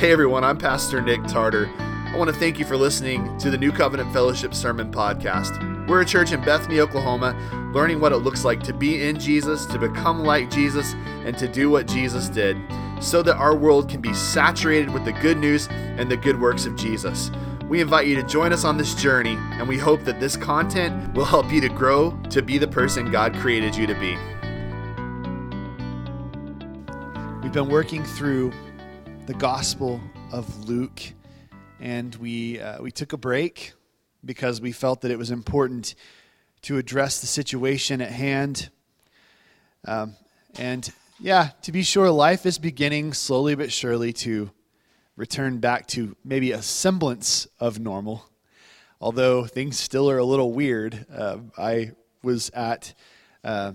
Hey everyone, I'm Pastor Nick Tarter. I want to thank you for listening to the New Covenant Fellowship Sermon Podcast. We're a church in Bethany, Oklahoma, learning what it looks like to be in Jesus, to become like Jesus, and to do what Jesus did, so that our world can be saturated with the good news and the good works of Jesus. We invite you to join us on this journey, and we hope that this content will help you to grow to be the person God created you to be. We've been working through the Gospel of Luke, and we uh, we took a break because we felt that it was important to address the situation at hand. Um, and yeah, to be sure, life is beginning slowly but surely to return back to maybe a semblance of normal. Although things still are a little weird. Uh, I was at uh,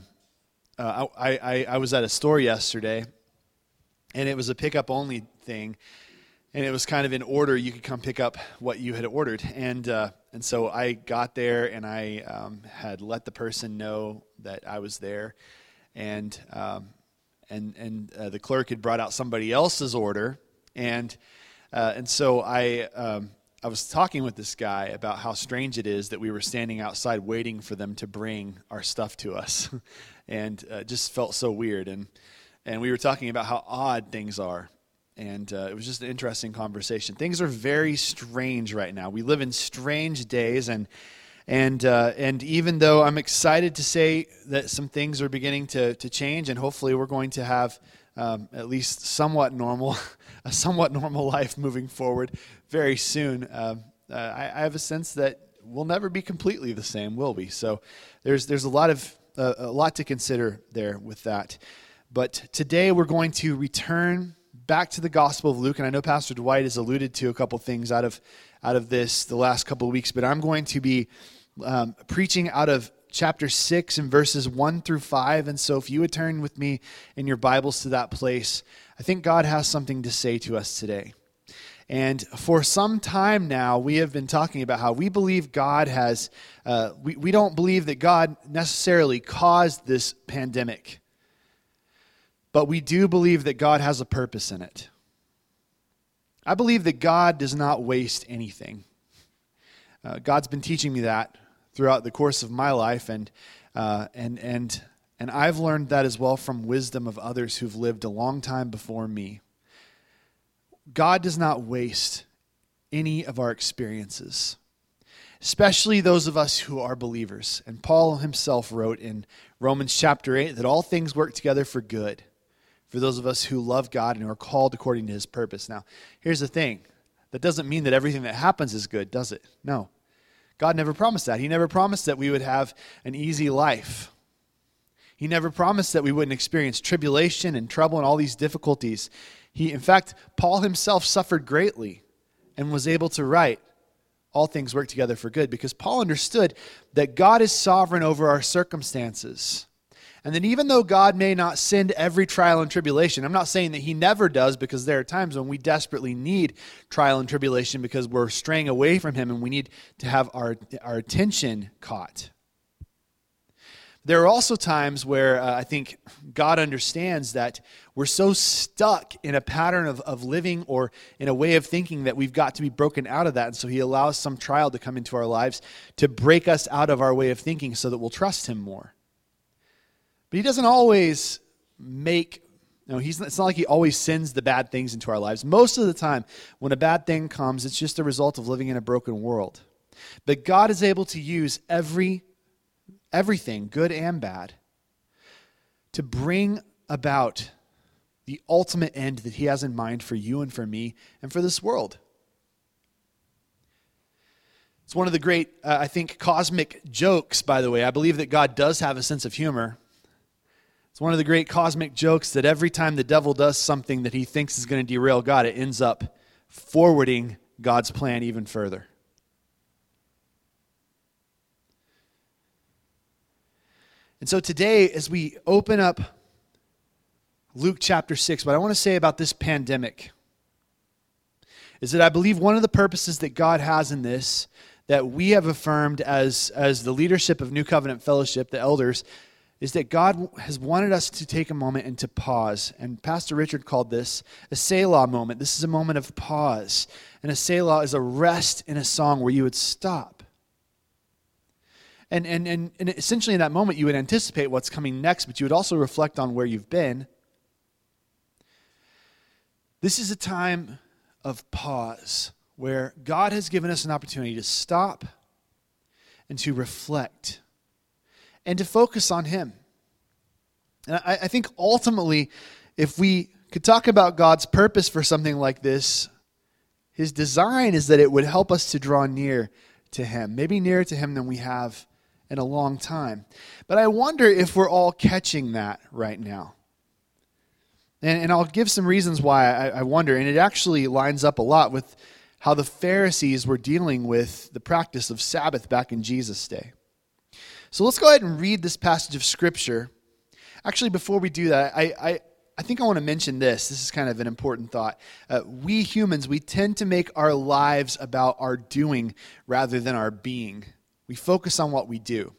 uh, I, I, I was at a store yesterday, and it was a pickup only thing, and it was kind of in order. You could come pick up what you had ordered, and uh, and so I got there and I um, had let the person know that I was there, and um, and and uh, the clerk had brought out somebody else's order, and uh, and so I. Um, I was talking with this guy about how strange it is that we were standing outside waiting for them to bring our stuff to us, and uh, just felt so weird. And and we were talking about how odd things are and uh, it was just an interesting conversation. Things are very strange right now. We live in strange days, and and uh, and even though I'm excited to say that some things are beginning to to change, and hopefully we're going to have um, at least somewhat normal, a somewhat normal life moving forward very soon. Um, uh, I, I, have a sense that we'll never be completely the same, will we? So there's there's a lot of uh, a lot to consider there with that. But today we're going to return back to the Gospel of Luke, and I know Pastor Dwight has alluded to a couple things out of out of this the last couple of weeks, but I'm going to be um, preaching out of chapter 6 and verses 1 through 5. And so if you would turn with me in your Bibles to that place, I think God has something to say to us today. And for some time now, we have been talking about how we believe God has, uh, we, we don't believe that God necessarily caused this pandemic but we do believe that God has a purpose in it. I believe that God does not waste anything. Uh, God's been teaching me that throughout the course of my life, and, uh, and, and, and I've learned that as well from wisdom of others who've lived a long time before me. God does not waste any of our experiences, especially those of us who are believers. And Paul himself wrote in Romans chapter 8 that all things work together for good for those of us who love God and are called according to his purpose. Now, here's the thing that doesn't mean that everything that happens is good, does it? No. God never promised that. He never promised that we would have an easy life. He never promised that we wouldn't experience tribulation and trouble and all these difficulties. He, in fact, Paul himself suffered greatly and was able to write, All things work together for good, because Paul understood that God is sovereign over our circumstances. And then, even though God may not send every trial and tribulation, I'm not saying that He never does, because there are times when we desperately need trial and tribulation because we're straying away from Him and we need to have our, our attention caught. There are also times where uh, I think God understands that we're so stuck in a pattern of, of living or in a way of thinking that we've got to be broken out of that. And so He allows some trial to come into our lives to break us out of our way of thinking so that we'll trust Him more. But he doesn't always make no, he's, it's not like he always sends the bad things into our lives. Most of the time, when a bad thing comes, it's just a result of living in a broken world. But God is able to use every, everything, good and bad, to bring about the ultimate end that He has in mind for you and for me and for this world. It's one of the great, uh, I think, cosmic jokes, by the way. I believe that God does have a sense of humor. It's one of the great cosmic jokes that every time the devil does something that he thinks is going to derail God, it ends up forwarding God's plan even further. And so today, as we open up Luke chapter 6, what I want to say about this pandemic is that I believe one of the purposes that God has in this, that we have affirmed as, as the leadership of New Covenant Fellowship, the elders, is that God has wanted us to take a moment and to pause. And Pastor Richard called this a Selah moment. This is a moment of pause. And a Selah is a rest in a song where you would stop. And, and, and, and essentially, in that moment, you would anticipate what's coming next, but you would also reflect on where you've been. This is a time of pause where God has given us an opportunity to stop and to reflect and to focus on Him. And I, I, think ultimately, if we could talk about God's purpose for something like this, His design is that it would help us to draw near to Him, maybe nearer to Him than we have in a long time. But I wonder if we're all catching that right now. And, and I'll give some reasons why I, I wonder, and it actually lines up a lot with how the Pharisees were dealing with the practice of Sabbath back in Jesus' day. So let's go ahead and read this passage of Scripture. Actually, before we do that, I, I, I think I want to mention this. This is kind of an important thought. Uh, we humans, we tend to make our lives about our doing rather than our being. We focus on what we do.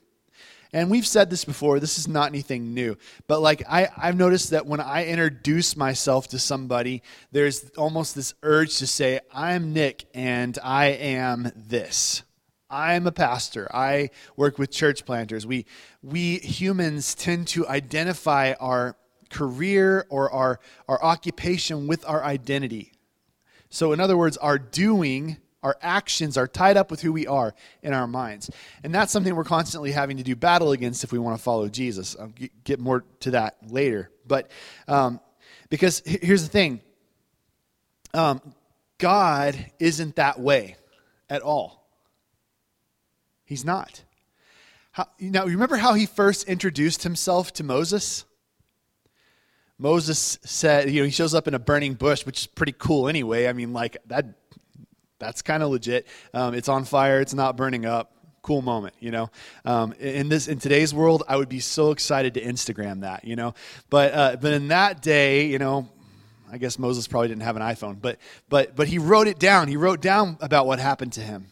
And we've said this before, this is not anything new. But like I, I've noticed that when I introduce myself to somebody, there's almost this urge to say, I'm Nick and I am this. I'm a pastor. I work with church planters. We, we humans tend to identify our career or our, our occupation with our identity. So, in other words, our doing, our actions are tied up with who we are in our minds. And that's something we're constantly having to do battle against if we want to follow Jesus. I'll get more to that later. But um, because here's the thing um, God isn't that way at all. He's not. How, now, remember how he first introduced himself to Moses? Moses said, you know, he shows up in a burning bush, which is pretty cool anyway. I mean, like, that that's kind of legit. Um, it's on fire, it's not burning up. Cool moment, you know. Um, in this, in today's world, I would be so excited to Instagram that, you know. But uh, but in that day, you know, I guess Moses probably didn't have an iPhone, but but but he wrote it down. He wrote down about what happened to him.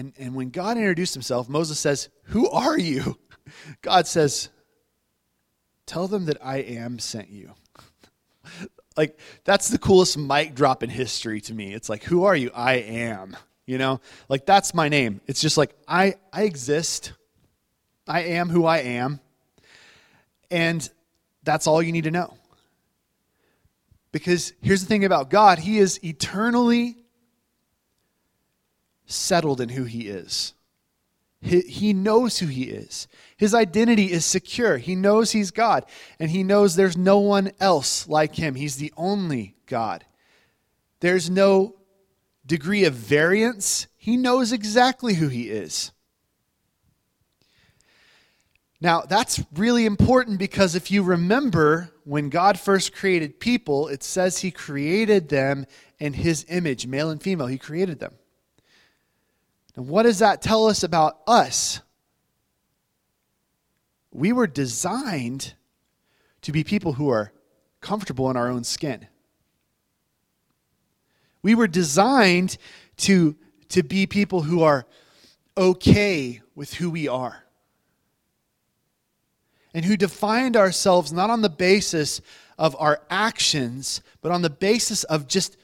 And, and when God introduced himself, Moses says, Who are you? God says, Tell them that I am sent you. like, that's the coolest mic drop in history to me. It's like, Who are you? I am. You know, like that's my name. It's just like, I, I exist. I am who I am. And that's all you need to know. Because here's the thing about God He is eternally settled in who he is. He, he knows who he is. His identity is secure. He knows he's God, and he knows there's no one else like him. He's the only God. There's no degree of variance. He knows exactly who he is. Now, that's really important because if you remember when God first created people, it says he created them in his image, male and female. He created them. And what does that tell us about us? We were designed to be people who are comfortable in our own skin. We were designed to, to be people who are okay with who we are. And who defined ourselves not on the basis of our actions, but on the basis of just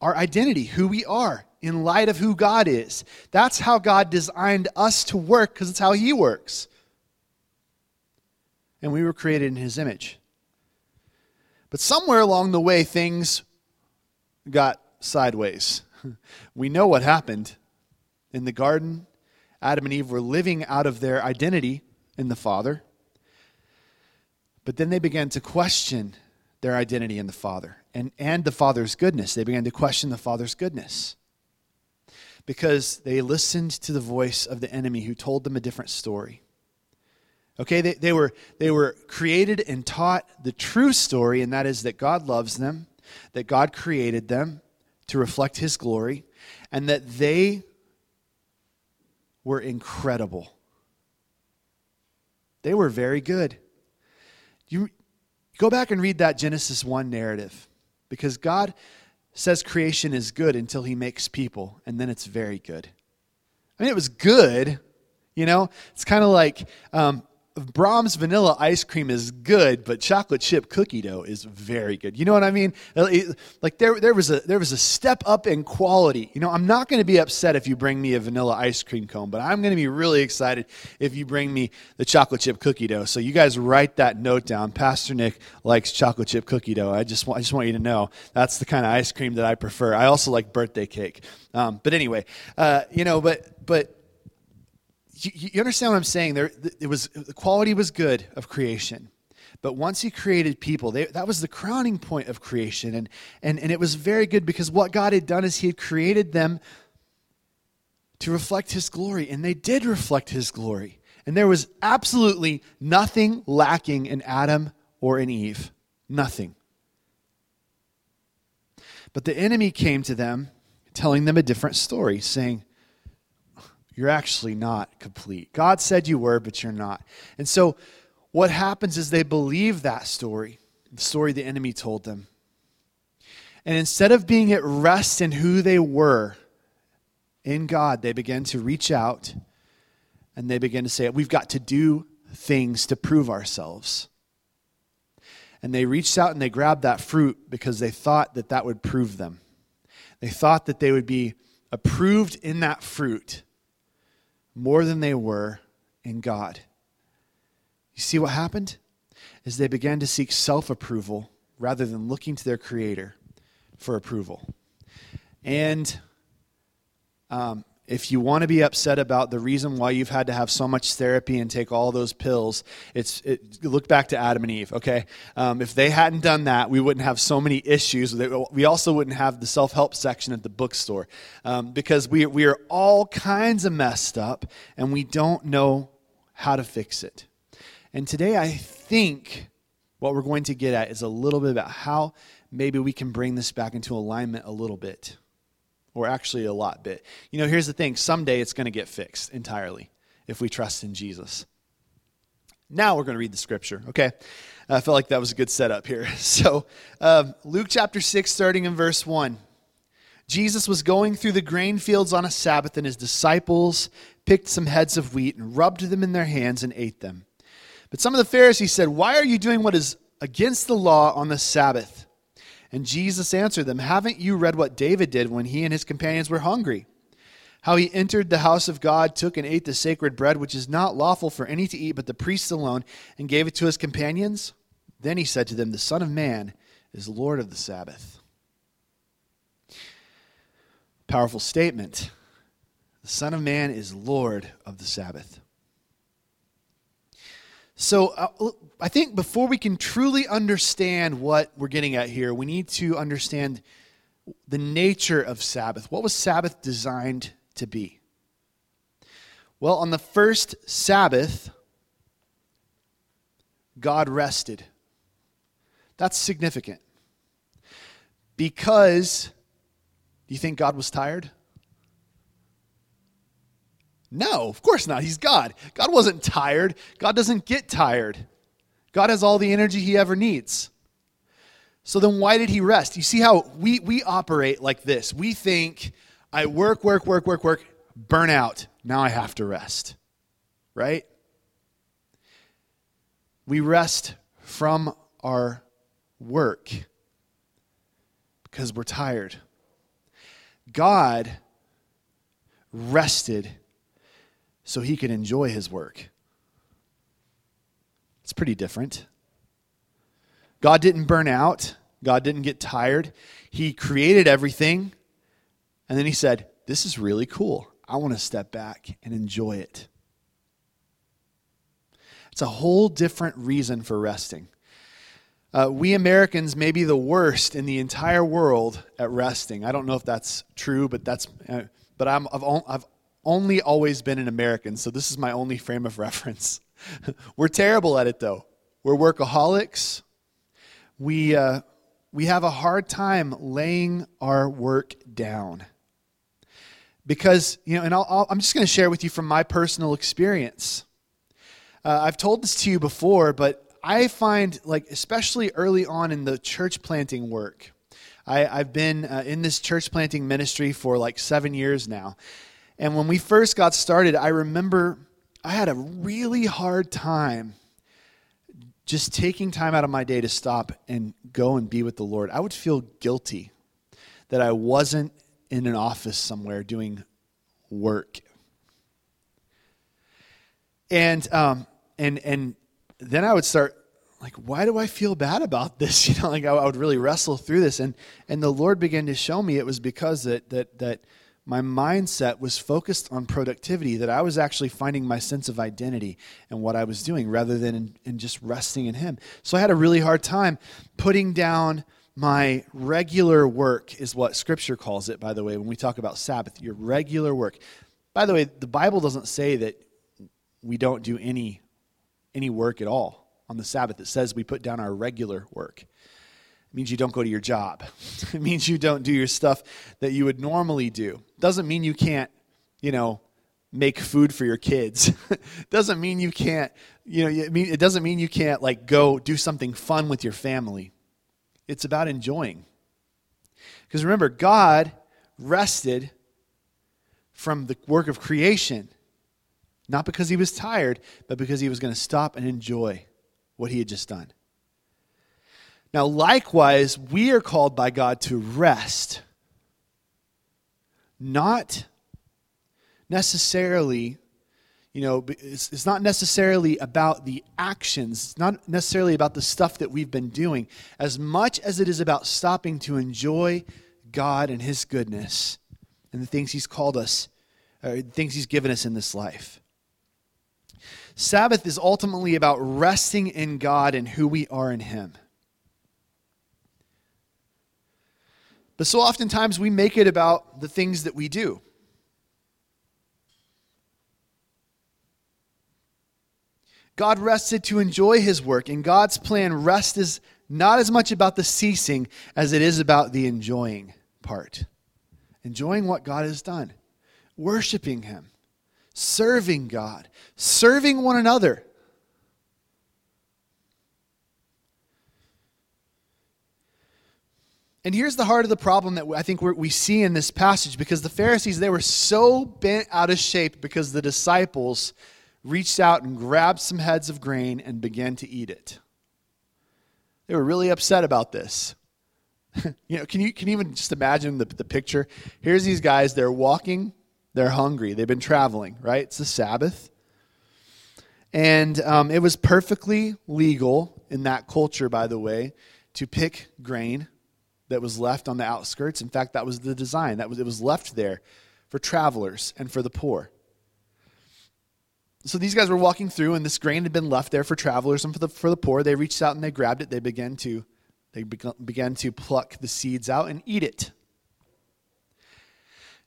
our identity, who we are in light of who God is. That's how God designed us to work because it's how He works. And we were created in His image. But somewhere along the way, things got sideways. We know what happened. In the garden, Adam and Eve were living out of their identity in the Father. But then they began to question their identity in the Father and, and the Father's goodness. They began to question the Father's goodness because they listened to the voice of the enemy who told them a different story. Okay, they, they, were, they were created and taught the true story, and that is that God loves them, that God created them to reflect His glory, and that they were incredible. They were very good. You go back and read that Genesis 1 narrative because God says creation is good until he makes people, and then it's very good. I mean, it was good. You know, it's kind of like um, Braum's vanilla ice cream is good, but chocolate chip cookie dough is very good. You know what I mean? Like there, there was a there was a step up in quality. You know, I'm not going to be upset if you bring me a vanilla ice cream cone, but I'm going to be really excited if you bring me the chocolate chip cookie dough. So you guys write that note down. Pastor Nick likes chocolate chip cookie dough. I just want I just want you to know that's the kind of ice cream that I prefer. I also like birthday cake. Um, but anyway, uh, you know, but but you, you understand what I'm saying? There, it was the quality was good of creation, but once He created people, they, that was the crowning point of creation, and and and it was very good because what God had done is He had created them to reflect His glory, and they did reflect His glory, and there was absolutely nothing lacking in Adam or in Eve, nothing. But the enemy came to them, telling them a different story, saying you're actually not complete. God said you were, but you're not. And so what happens is they believe that story, the story the enemy told them. And instead of being at rest in who they were in God, they begin to reach out and they begin to say, We've got to do things to prove ourselves. And they reached out and they grabbed that fruit because they thought that that would prove them. They thought that they would be approved in that fruit more than they were in God. You see what happened? Is they began to seek self approval rather than looking to their Creator for approval. And um, if you want to be upset about the reason why you've had to have so much therapy and take all those pills, it's it, look back to Adam and Eve. Okay, um, if they hadn't done that, we wouldn't have so many issues. We also wouldn't have the self help section at the bookstore um, because we we are all kinds of messed up and we don't know how to fix it. And today, I think what we're going to get at is a little bit about how maybe we can bring this back into alignment a little bit or actually a lot bit. You know, here's the thing someday it's going to get fixed entirely if we trust in Jesus. Now we're going to read the scripture, okay? I felt like that was a good setup here. So, um, Luke chapter 6, starting in verse 1. Jesus was going through the grain fields on a Sabbath, and his disciples picked some heads of wheat and rubbed them in their hands and ate them. But some of the Pharisees said, Why are you doing what is against the law on the Sabbath? And Jesus answered them, Haven't you read what David did when he and his companions were hungry? How he entered the house of God, took and ate the sacred bread, which is not lawful for any to eat but the priests alone, and gave it to his companions? Then he said to them, The Son of Man is Lord of the Sabbath. Powerful statement. The Son of Man is Lord of the Sabbath. So uh, I think before we can truly understand what we're getting at here, we need to understand the nature of Sabbath. What was Sabbath designed to be? Well, on the first Sabbath, God rested. That's significant. Because, do you think God was tired? No, of course not. He's God. God wasn't tired. God doesn't get tired. God has all the energy he ever needs. So then why did he rest? You see how we, we operate like this. We think, I work, work, work, work, work, burn out. Now I have to rest. Right? We rest from our work because we're tired. God rested so he could enjoy his work. It's pretty different. God didn't burn out, God didn't get tired. He created everything, and then he said, This is really cool. I want to step back and enjoy it. It's a whole different reason for resting. Uh, we Americans may be the worst in the entire world at resting. I don't know if that's true, but that's. Uh, but I'm, I've, I've only always been an American, so this is my only frame of reference. We're terrible at it, though. We're workaholics. We, uh, we have a hard time laying our work down. Because, you know, and i am just going to share with you from my personal experience. Uh, I've told this to you before, but I find, like, especially early on in the church planting work, I, have been uh, in this church planting ministry for like seven years now. And when we first got started, I remember I had a really hard time just taking time out of my day to stop and go and be with the Lord. I would feel guilty that I wasn't in an office somewhere doing work. And um, and and then I would start like, why do I feel bad about this? You know, like I, I would really wrestle through this, and and the Lord began to show me it was because that that that my mindset was focused on productivity, that I was actually finding my sense of identity and what I was doing rather than in, in, just resting in Him. So I had a really hard time putting down my regular work, is what Scripture calls it, by the way, when we talk about Sabbath, your regular work. By the way, the Bible doesn't say that we don't do any, any work at all on the Sabbath. It says we put down our regular work. It means you don't go to your job. It means you don't do your stuff that you would normally do. Doesn't mean you can't, you know, make food for your kids. doesn't mean you can't, you know, it doesn't mean you can't like go do something fun with your family. It's about enjoying. Because remember, God rested from the work of creation, not because he was tired, but because he was going to stop and enjoy what he had just done. Now, likewise, we are called by God to rest, not necessarily, you know, it's, it's not necessarily about the actions, it's not necessarily about the stuff that we've been doing, as much as it is about stopping to enjoy God and His goodness and the things He's called us, or the things He's given us in this life. Sabbath is ultimately about resting in God and who we are in Him. But so oftentimes we make it about the things that we do. God rested to enjoy his work. and God's plan, rest is not as much about the ceasing as it is about the enjoying part. Enjoying what God has done, worshiping him, serving God, serving one another. And here's the heart of the problem that I think we see in this passage because the Pharisees, they were so bent out of shape because the disciples reached out and grabbed some heads of grain and began to eat it. They were really upset about this. you know, can you, can you even just imagine the, the picture? Here's these guys, they're walking, they're hungry, they've been traveling, right? It's the Sabbath. And um, it was perfectly legal in that culture, by the way, to pick grain that was left on the outskirts. In fact, that was the design. That was it was left there for travelers and for the poor. So these guys were walking through, and this grain had been left there for travelers and for the for the poor. They reached out and they grabbed it. They began to they began to pluck the seeds out and eat it.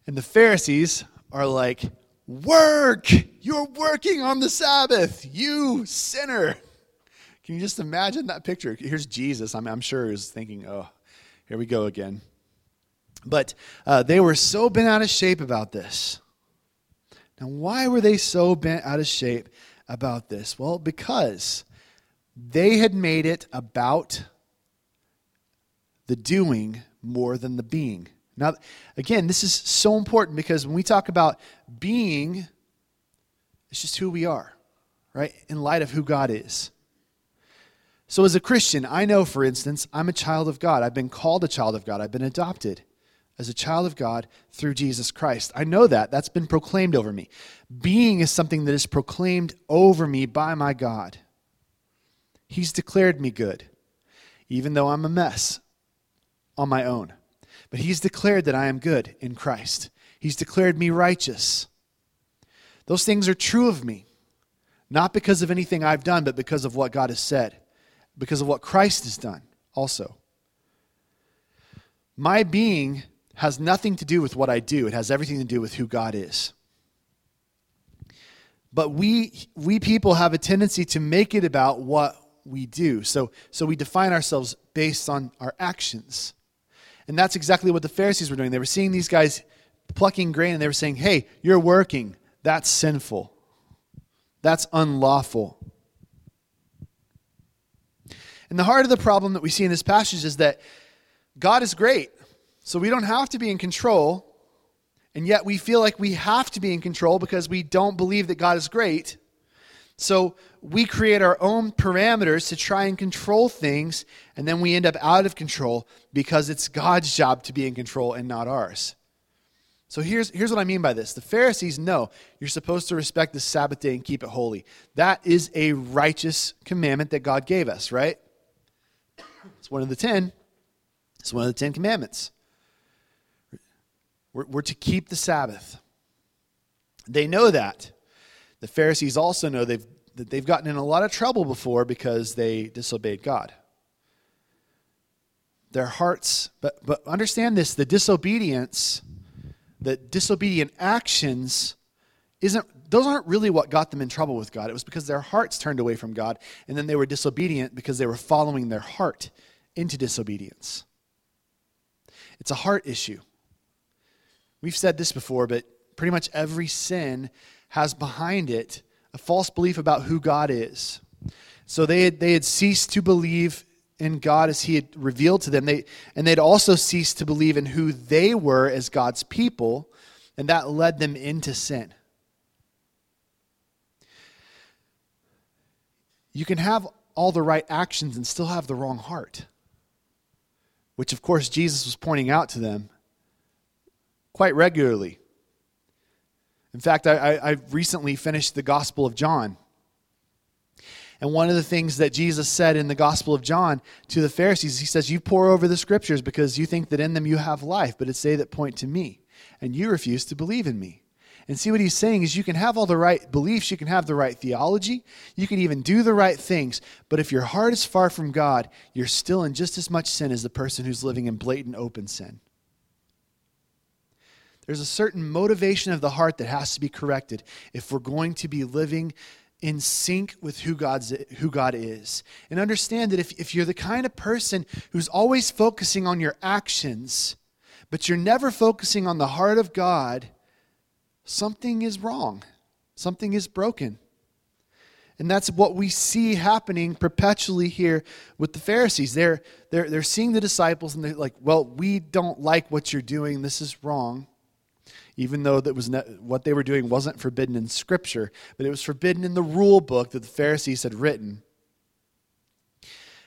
And the Pharisees are like, "Work! You're working on the Sabbath, you sinner." Can you just imagine that picture? Here's Jesus. I'm, I'm sure he was thinking, "Oh, here we go again. But uh, they were so bent out of shape about this. Now, why were they so bent out of shape about this? Well, because they had made it about the doing more than the being. Now, again, this is so important because when we talk about being, it's just who we are, right? In light of who God is. So, as a Christian, I know, for instance, I'm a child of God. I've been called a child of God. I've been adopted as a child of God through Jesus Christ. I know that. That's been proclaimed over me. Being is something that is proclaimed over me by my God. He's declared me good, even though I'm a mess on my own. But He's declared that I am good in Christ. He's declared me righteous. Those things are true of me, not because of anything I've done, but because of what God has said because of what Christ has done also. My being has nothing to do with what I do, it has everything to do with who God is. But we, we people have a tendency to make it about what we do. So, so we define ourselves based on our actions. And that's exactly what the Pharisees were doing. They were seeing these guys plucking grain and they were saying, hey, you're working. That's sinful. That's unlawful. And the heart of the problem that we see in this passage is that God is great. So we don't have to be in control. And yet we feel like we have to be in control because we don't believe that God is great. So we create our own parameters to try and control things, and then we end up out of control because it's God's job to be in control and not ours. So here's, here's what I mean by this. The Pharisees know you're supposed to respect the Sabbath day and keep it holy. That is a righteous commandment that God gave us, right? One of the ten. It's one of the Ten Commandments. We're, we're to keep the Sabbath. They know that. The Pharisees also know they've, that they've gotten in a lot of trouble before because they disobeyed God. Their hearts, but, but understand this the disobedience, the disobedient actions, isn't those aren't really what got them in trouble with God. It was because their hearts turned away from God, and then they were disobedient because they were following their heart into disobedience. It's a heart issue. We've said this before, but pretty much every sin has behind it a false belief about who God is. So they had, they had ceased to believe in God as He had revealed to them. They, and they'd also ceased to believe in who they were as God's people, and that led them into sin. You can have all the right actions and still have the wrong heart, which, of course, Jesus was pointing out to them quite regularly. In fact, I, I, recently finished the Gospel of John. And one of the things that Jesus said in the Gospel of John to the Pharisees, he says, You pore over the scriptures because you think that in them you have life, but it's they that point to me. And you refuse to believe in me. And see what he's saying is you can have all the right beliefs, you can have the right theology, you can even do the right things, but if your heart is far from God, you're still in just as much sin as the person who's living in blatant open sin. There's a certain motivation of the heart that has to be corrected if we're going to be living in sync with who, God's, who God is. And understand that if, if you're the kind of person who's always focusing on your actions, but you're never focusing on the heart of God, something is wrong. Something is broken. And that's what we see happening perpetually here with the Pharisees. They're, they're, they're seeing the disciples and they're like, well, we don't like what you're doing. This is wrong even though that was what they were doing wasn't forbidden in Scripture, but it was forbidden in the rule book that the Pharisees had written.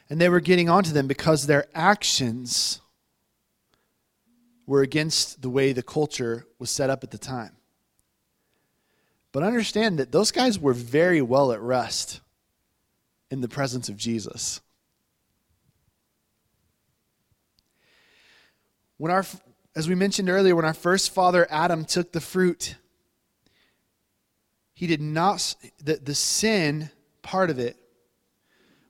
And they were getting onto them because their actions were against the way the culture was set up at the time. But understand that those guys were very well at rest in the presence of Jesus. When our as we mentioned earlier, when our first father Adam took the fruit, he did not, the, the sin part of it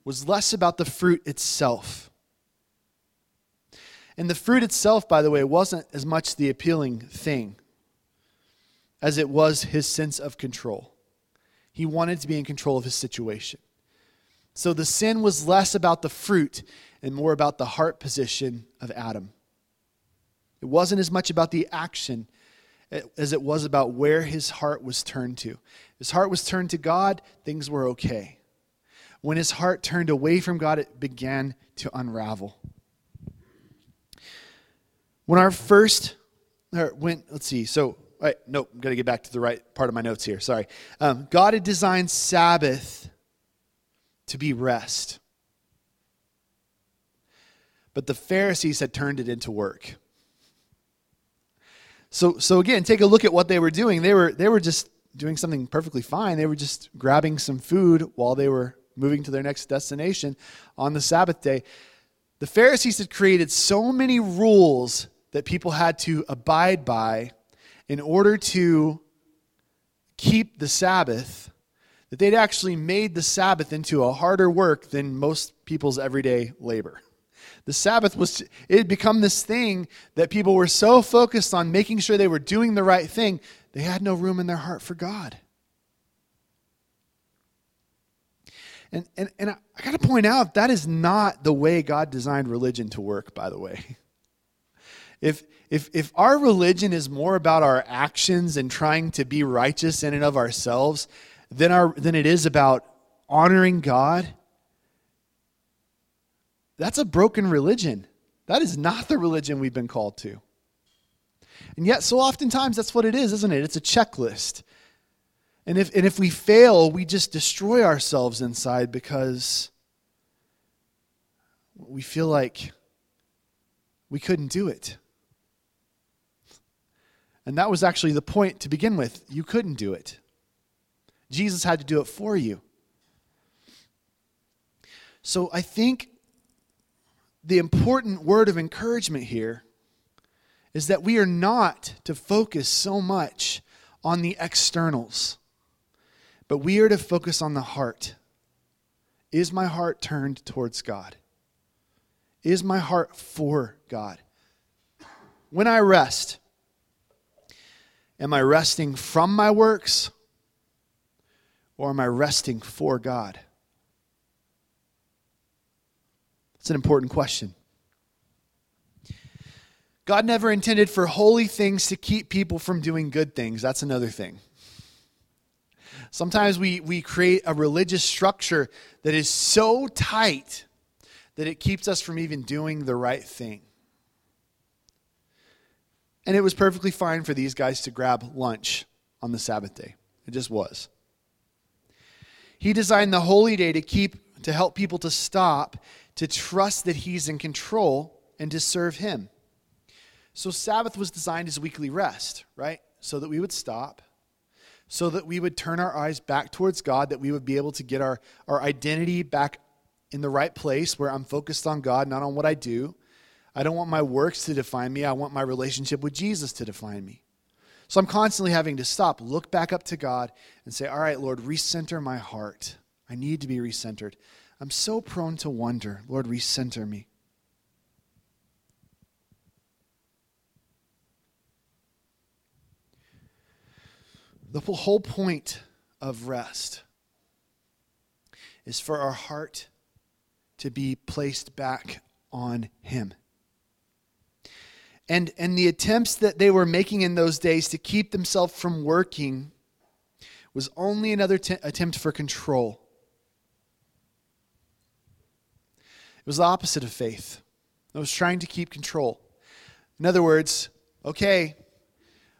was less about the fruit itself. And the fruit itself, by the way, wasn't as much the appealing thing as it was his sense of control. He wanted to be in control of his situation. So the sin was less about the fruit and more about the heart position of Adam. It wasn't as much about the action as it was about where his heart was turned to. His heart was turned to God, things were okay. When his heart turned away from God, it began to unravel. When our first, when, let's see, so, right, nope, I'm going to get back to the right part of my notes here. Sorry. Um, God had designed Sabbath to be rest. But the Pharisees had turned it into work. So, so again, take a look at what they were doing. They were, they were just doing something perfectly fine. They were just grabbing some food while they were moving to their next destination on the Sabbath day. The Pharisees had created so many rules that people had to abide by in order to keep the Sabbath that they'd actually made the Sabbath into a harder work than most people's everyday labor. The Sabbath was, it had become this thing that people were so focused on making sure they were doing the right thing, they had no room in their heart for God. And, and, and I, I got to point out, that is not the way God designed religion to work, by the way. If, if, if our religion is more about our actions and trying to be righteous in and of ourselves than, our, than it is about honoring God, that's a broken religion. That is not the religion we've been called to. And yet, so oftentimes, that's what it is, isn't it? It's a checklist. And if, and if we fail, we just destroy ourselves inside because we feel like we couldn't do it. And that was actually the point to begin with. You couldn't do it. Jesus had to do it for you. So I think the important word of encouragement here is that we are not to focus so much on the externals, but we are to focus on the heart. Is my heart turned towards God? Is my heart for God? When I rest, am I resting from my works or am I resting for God? It's an important question. God never intended for holy things to keep people from doing good things. That's another thing. Sometimes we, we create a religious structure that is so tight that it keeps us from even doing the right thing. And it was perfectly fine for these guys to grab lunch on the Sabbath day. It just was. He designed the holy day to keep to help people to stop, to trust that he's in control and to serve him. So, Sabbath was designed as weekly rest, right? So that we would stop, so that we would turn our eyes back towards God, that we would be able to get our, our identity back in the right place where I'm focused on God, not on what I do. I don't want my works to define me. I want my relationship with Jesus to define me. So I'm constantly having to stop, look back up to God, and say, All right, Lord, recenter my heart. I need to be recentered. I'm so prone to wonder. Lord, recenter me. The whole point of rest is for our heart to be placed back on Him. And, and the attempts that they were making in those days to keep themselves from working was only another t- attempt for control. It was the opposite of faith. It was trying to keep control. In other words, okay,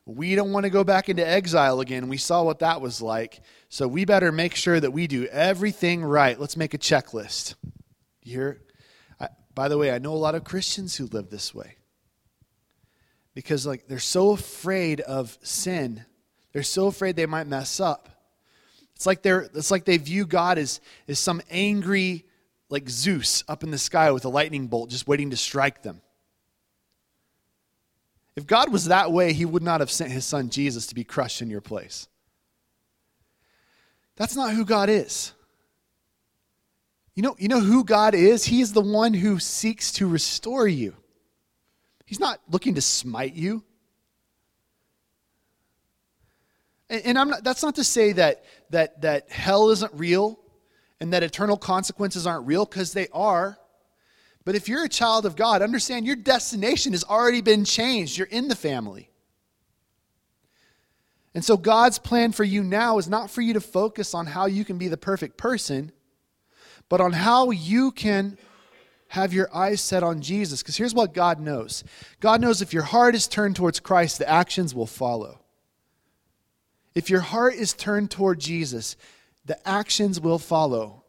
we don't want to go back into exile again. We saw what that was like. So we better make sure that we do everything right. Let's make a checklist. You hear? I, by the way, I know a lot of Christians who live this way. Because like they're so afraid of sin. They're so afraid they might mess up. It's like they're it's like they view God as, as some angry like Zeus up in the sky with a lightning bolt just waiting to strike them. If God was that way, he would not have sent his son Jesus to be crushed in your place. That's not who God is. You know, you know who God is? He is the one who seeks to restore you. He's not looking to smite you. And, and I'm not, that's not to say that, that, that hell isn't real and that eternal consequences aren't real, because they are. But if you're a child of God, understand your destination has already been changed. You're in the family. And so God's plan for you now is not for you to focus on how you can be the perfect person, but on how you can have your eyes set on Jesus. Because here's what God knows God knows if your heart is turned towards Christ, the actions will follow. If your heart is turned toward Jesus, the actions will follow.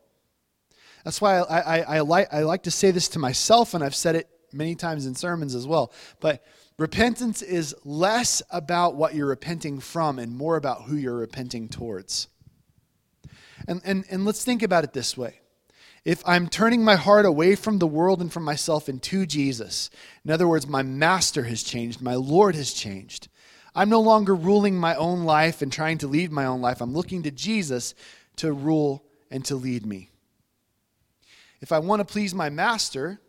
That's why I, I, I, like, I like to say this to myself, and I've said it many times in sermons as well. But repentance is less about what you're repenting from and more about who you're repenting towards. And, and, and let's think about it this way. If I'm turning my heart away from the world and from myself into Jesus, in other words, my master has changed, my Lord has changed. I'm no longer ruling my own life and trying to lead my own life. I'm looking to Jesus to rule and to lead me. If I want to please my master,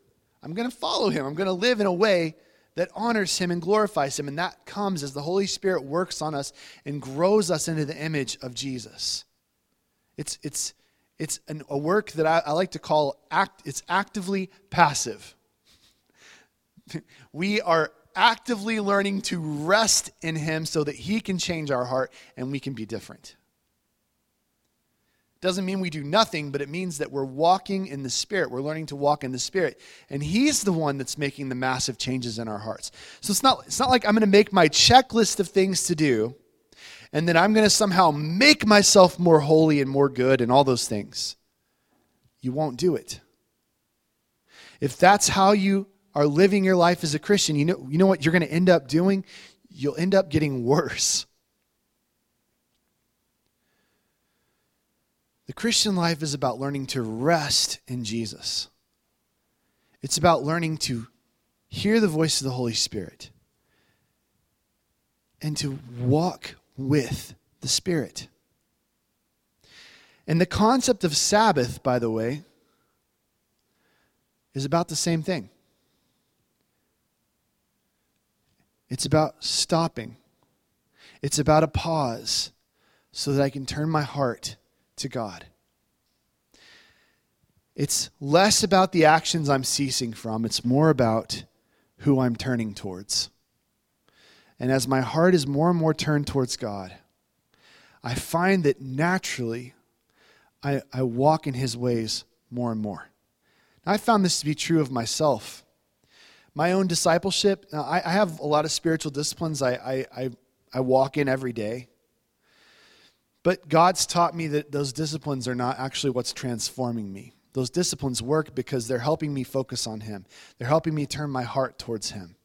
I'm going to follow him. I'm going to live in a way that honors him and glorifies him. And that comes as the Holy Spirit works on us and grows us into the image of Jesus. It's, it's, it's an, a work that I, I like to call act, it's actively passive. we are actively learning to rest in him so that he can change our heart and we can be different. Doesn't mean we do nothing, but it means that we're walking in the Spirit. We're learning to walk in the Spirit. And He's the one that's making the massive changes in our hearts. So it's not, it's not like I'm going to make my checklist of things to do, and then I'm going to somehow make myself more holy and more good and all those things. You won't do it. If that's how you are living your life as a Christian, you know, you know what you're going to end up doing? You'll end up getting worse. The Christian life is about learning to rest in Jesus. It's about learning to hear the voice of the Holy Spirit and to walk with the Spirit. And the concept of Sabbath, by the way, is about the same thing. It's about stopping, it's about a pause so that I can turn my heart to God. It's less about the actions I'm ceasing from, it's more about who I'm turning towards. And as my heart is more and more turned towards God, I find that naturally I, I walk in His ways more and more. Now, I found this to be true of myself. My own discipleship, now I, I have a lot of spiritual disciplines I, I, I, I walk in every day. But God's taught me that those disciplines are not actually what's transforming me. Those disciplines work because they're helping me focus on Him, they're helping me turn my heart towards Him.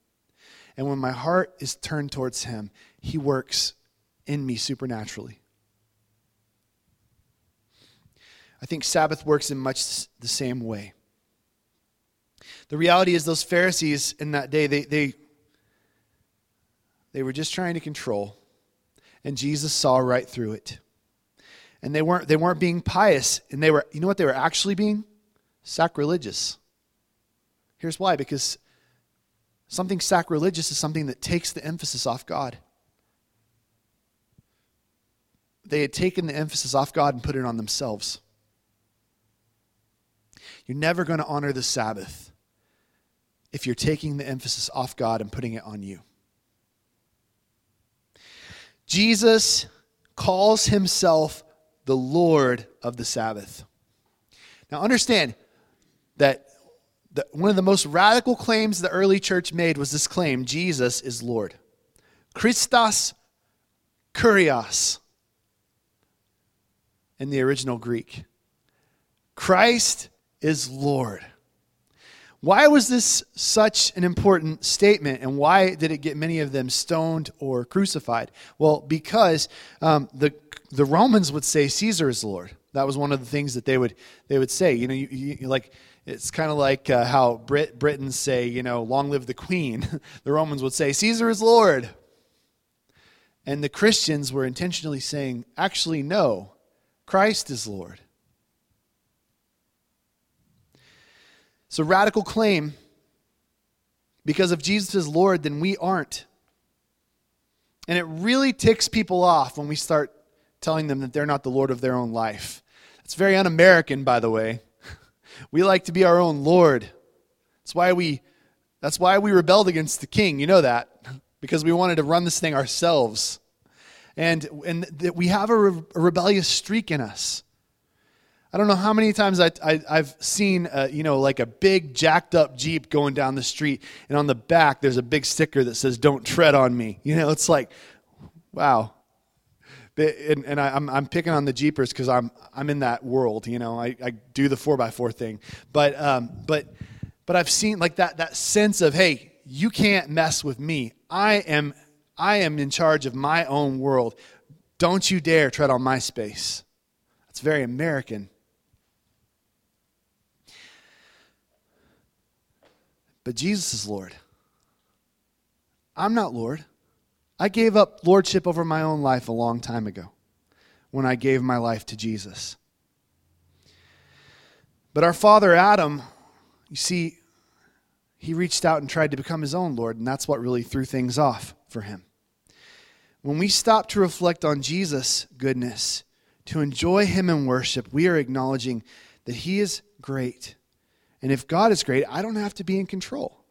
And when my heart is turned towards Him, He works in me supernaturally. I think Sabbath works in much the same way. The reality is, those Pharisees in that day, they, they, they were just trying to control, and Jesus saw right through it. And they weren't, they weren't being pious, and they were, you know what they were actually being? Sacrilegious. Here's why because Something sacrilegious is something that takes the emphasis off God. They had taken the emphasis off God and put it on themselves. You're never going to honor the Sabbath if you're taking the emphasis off God and putting it on you. Jesus calls himself the Lord of the Sabbath. Now, understand that the, one of the most radical claims the early church made was this claim Jesus is Lord. Christos Kurios in the original Greek. Christ is Lord. Why was this such an important statement, and why did it get many of them stoned or crucified? Well, because um, the the Romans would say Caesar is Lord. That was one of the things that they would they would say. You know, you, you, like it's kind of like uh, how Brit- Britons say, you know, long live the queen. the Romans would say, Caesar is Lord. And the Christians were intentionally saying, actually, no, Christ is Lord. So, radical claim because if Jesus is Lord, then we aren't. And it really ticks people off when we start telling them that they're not the Lord of their own life. It's very un American, by the way. We like to be our own Lord. That's why we that's why we rebelled against the king. You know that because we wanted to run this thing ourselves. And and that we have a, re- a, rebellious streak in us. I don't know how many times I, I, have seen, uh, you know, like a big jacked up Jeep going down the street, and on the back there's a big sticker that says, Don't tread on me. You know, it's like, wow, and, and I, am I'm, I'm picking on the Jeepers because I'm I'm in that world. You know, I, I do the four by four thing, but um, but but I've seen like that that sense of hey, you can't mess with me. I am I am in charge of my own world. Don't you dare tread on my space. That's very American. But Jesus is Lord. I'm not Lord. I gave up lordship over my own life a long time ago when I gave my life to Jesus. But our father Adam, you see, he reached out and tried to become his own Lord, and that's what really threw things off for him. When we stop to reflect on Jesus' goodness, to enjoy him in worship, we are acknowledging that he is great. And if God is great, I don't have to be in control.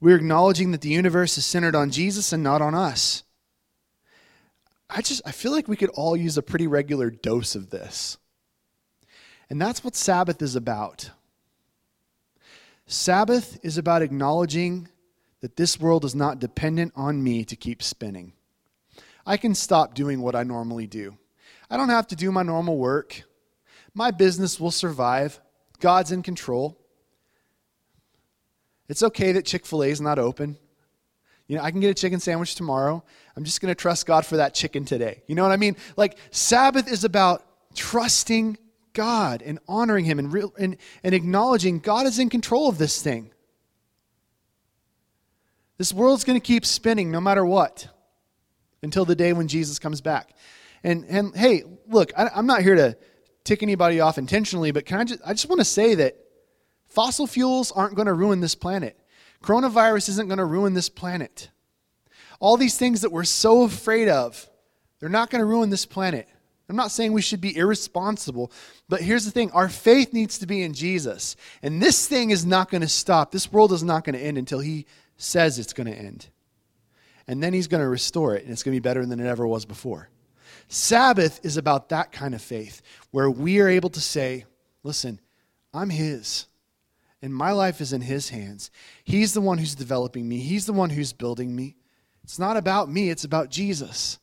We're acknowledging that the universe is centered on Jesus and not on us. I just I feel like we could all use a pretty regular dose of this. And that's what Sabbath is about. Sabbath is about acknowledging that this world is not dependent on me to keep spinning, I can stop doing what I normally do. I don't have to do my normal work. My business will survive. God's in control. It's okay that Chick fil A is not open. You know, I can get a chicken sandwich tomorrow. I'm just going to trust God for that chicken today. You know what I mean? Like, Sabbath is about trusting God and honoring Him and, real, and, and acknowledging God is in control of this thing. This world's going to keep spinning no matter what until the day when Jesus comes back. And, and hey, look, I, I'm not here to tick anybody off intentionally, but can I just, I just want to say that fossil fuels aren't going to ruin this planet. Coronavirus isn't going to ruin this planet. All these things that we're so afraid of, they're not going to ruin this planet. I'm not saying we should be irresponsible, but here's the thing our faith needs to be in Jesus. And this thing is not going to stop. This world is not going to end until He says it's going to end. And then He's going to restore it, and it's going to be better than it ever was before. Sabbath is about that kind of faith where we are able to say, listen, I'm His and my life is in His hands. He's the one who's developing me, He's the one who's building me. It's not about me, it's about Jesus.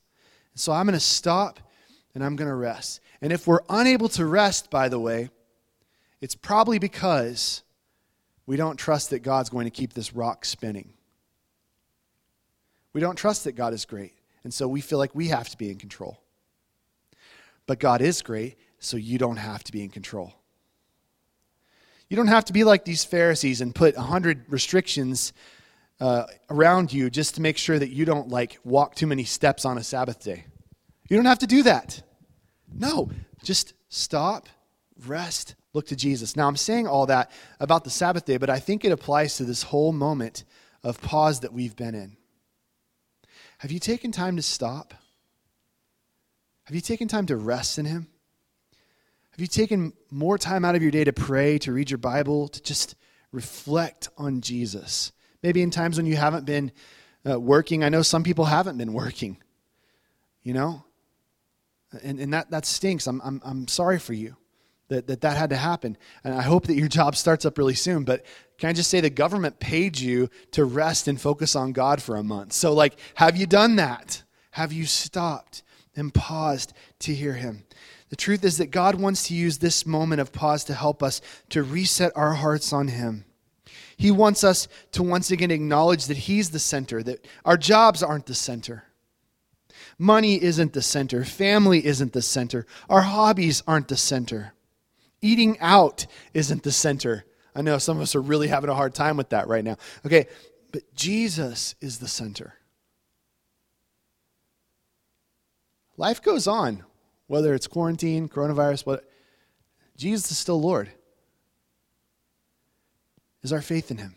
So I'm going to stop and I'm going to rest. And if we're unable to rest, by the way, it's probably because we don't trust that God's going to keep this rock spinning. We don't trust that God is great. And so we feel like we have to be in control. But God is great, so you don't have to be in control. You don't have to be like these Pharisees and put 100 restrictions uh, around you just to make sure that you don't like walk too many steps on a Sabbath day. You don't have to do that. No, just stop, rest, look to Jesus. Now, I'm saying all that about the Sabbath day, but I think it applies to this whole moment of pause that we've been in. Have you taken time to stop? Have you taken time to rest in Him? Have you taken more time out of your day to pray, to read your Bible, to just reflect on Jesus? Maybe in times when you haven't been uh, working. I know some people haven't been working, you know? And, and that, that stinks. I'm, I'm, I'm sorry for you that, that that had to happen. And I hope that your job starts up really soon. But can I just say the government paid you to rest and focus on God for a month? So, like, have you done that? Have you stopped and paused to hear Him? The truth is that God wants to use this moment of pause to help us to reset our hearts on Him. He wants us to once again acknowledge that He's the center, that our jobs aren't the center. Money isn't the center. Family isn't the center. Our hobbies aren't the center. Eating out isn't the center. I know some of us are really having a hard time with that right now. Okay, but Jesus is the center. Life goes on whether it's quarantine, coronavirus, what Jesus is still Lord. Is our faith in him?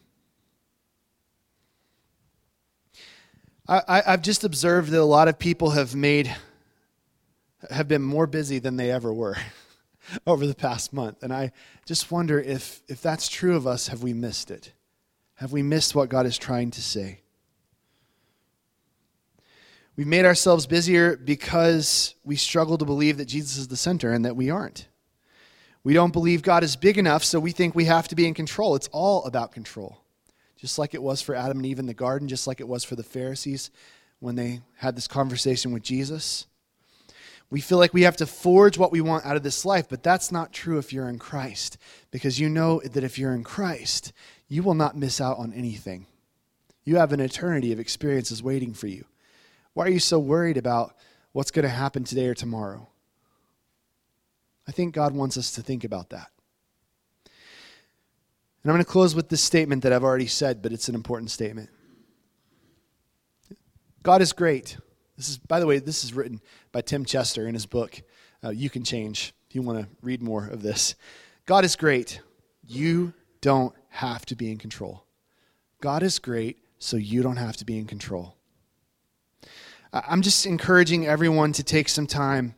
I, have just observed that a lot of people have made have been more busy than they ever were over the past month. And I just wonder if if that's true of us, have we missed it? Have we missed what God is trying to say? We've made ourselves busier because we struggle to believe that Jesus is the center and that we aren't. We don't believe God is big enough, so we think we have to be in control. It's all about control. Just like it was for Adam and Eve in the garden, just like it was for the Pharisees when they had this conversation with Jesus. We feel like we have to forge what we want out of this life, but that's not true if you're in Christ, because you know that if you're in Christ, you will not miss out on anything. You have an eternity of experiences waiting for you. Why are you so worried about what's going to happen today or tomorrow? I think God wants us to think about that. And I'm going to close with this statement that I've already said, but it's an important statement. God is great. This is, by the way, this is written by Tim Chester in his book, uh, You Can Change, if you want to read more of this. God is great. You don't have to be in control. God is great, so you don't have to be in control. I'm just encouraging everyone to take some time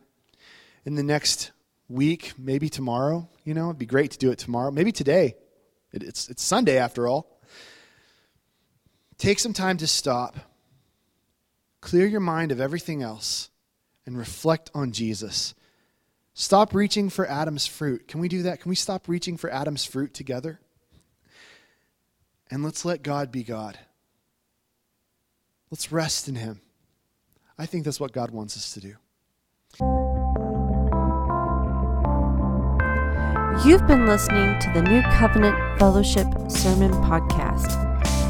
in the next week, maybe tomorrow. You know, it'd be great to do it tomorrow, maybe today. It's, it's Sunday after all. Take some time to stop, clear your mind of everything else, and reflect on Jesus. Stop reaching for Adam's fruit. Can we do that? Can we stop reaching for Adam's fruit together? And let's let God be God. Let's rest in Him. I think that's what God wants us to do. You've been listening to the New Covenant Fellowship Sermon Podcast.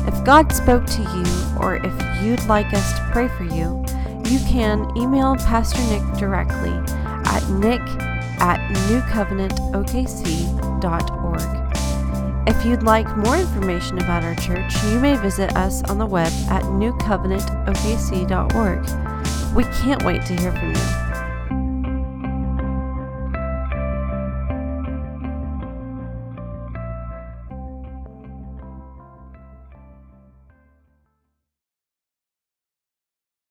If God spoke to you, or if you'd like us to pray for you, you can email Pastor Nick directly at nick at newcovenantokc.org. If you'd like more information about our church, you may visit us on the web at newcovenantokc.org. We can't wait to hear from you.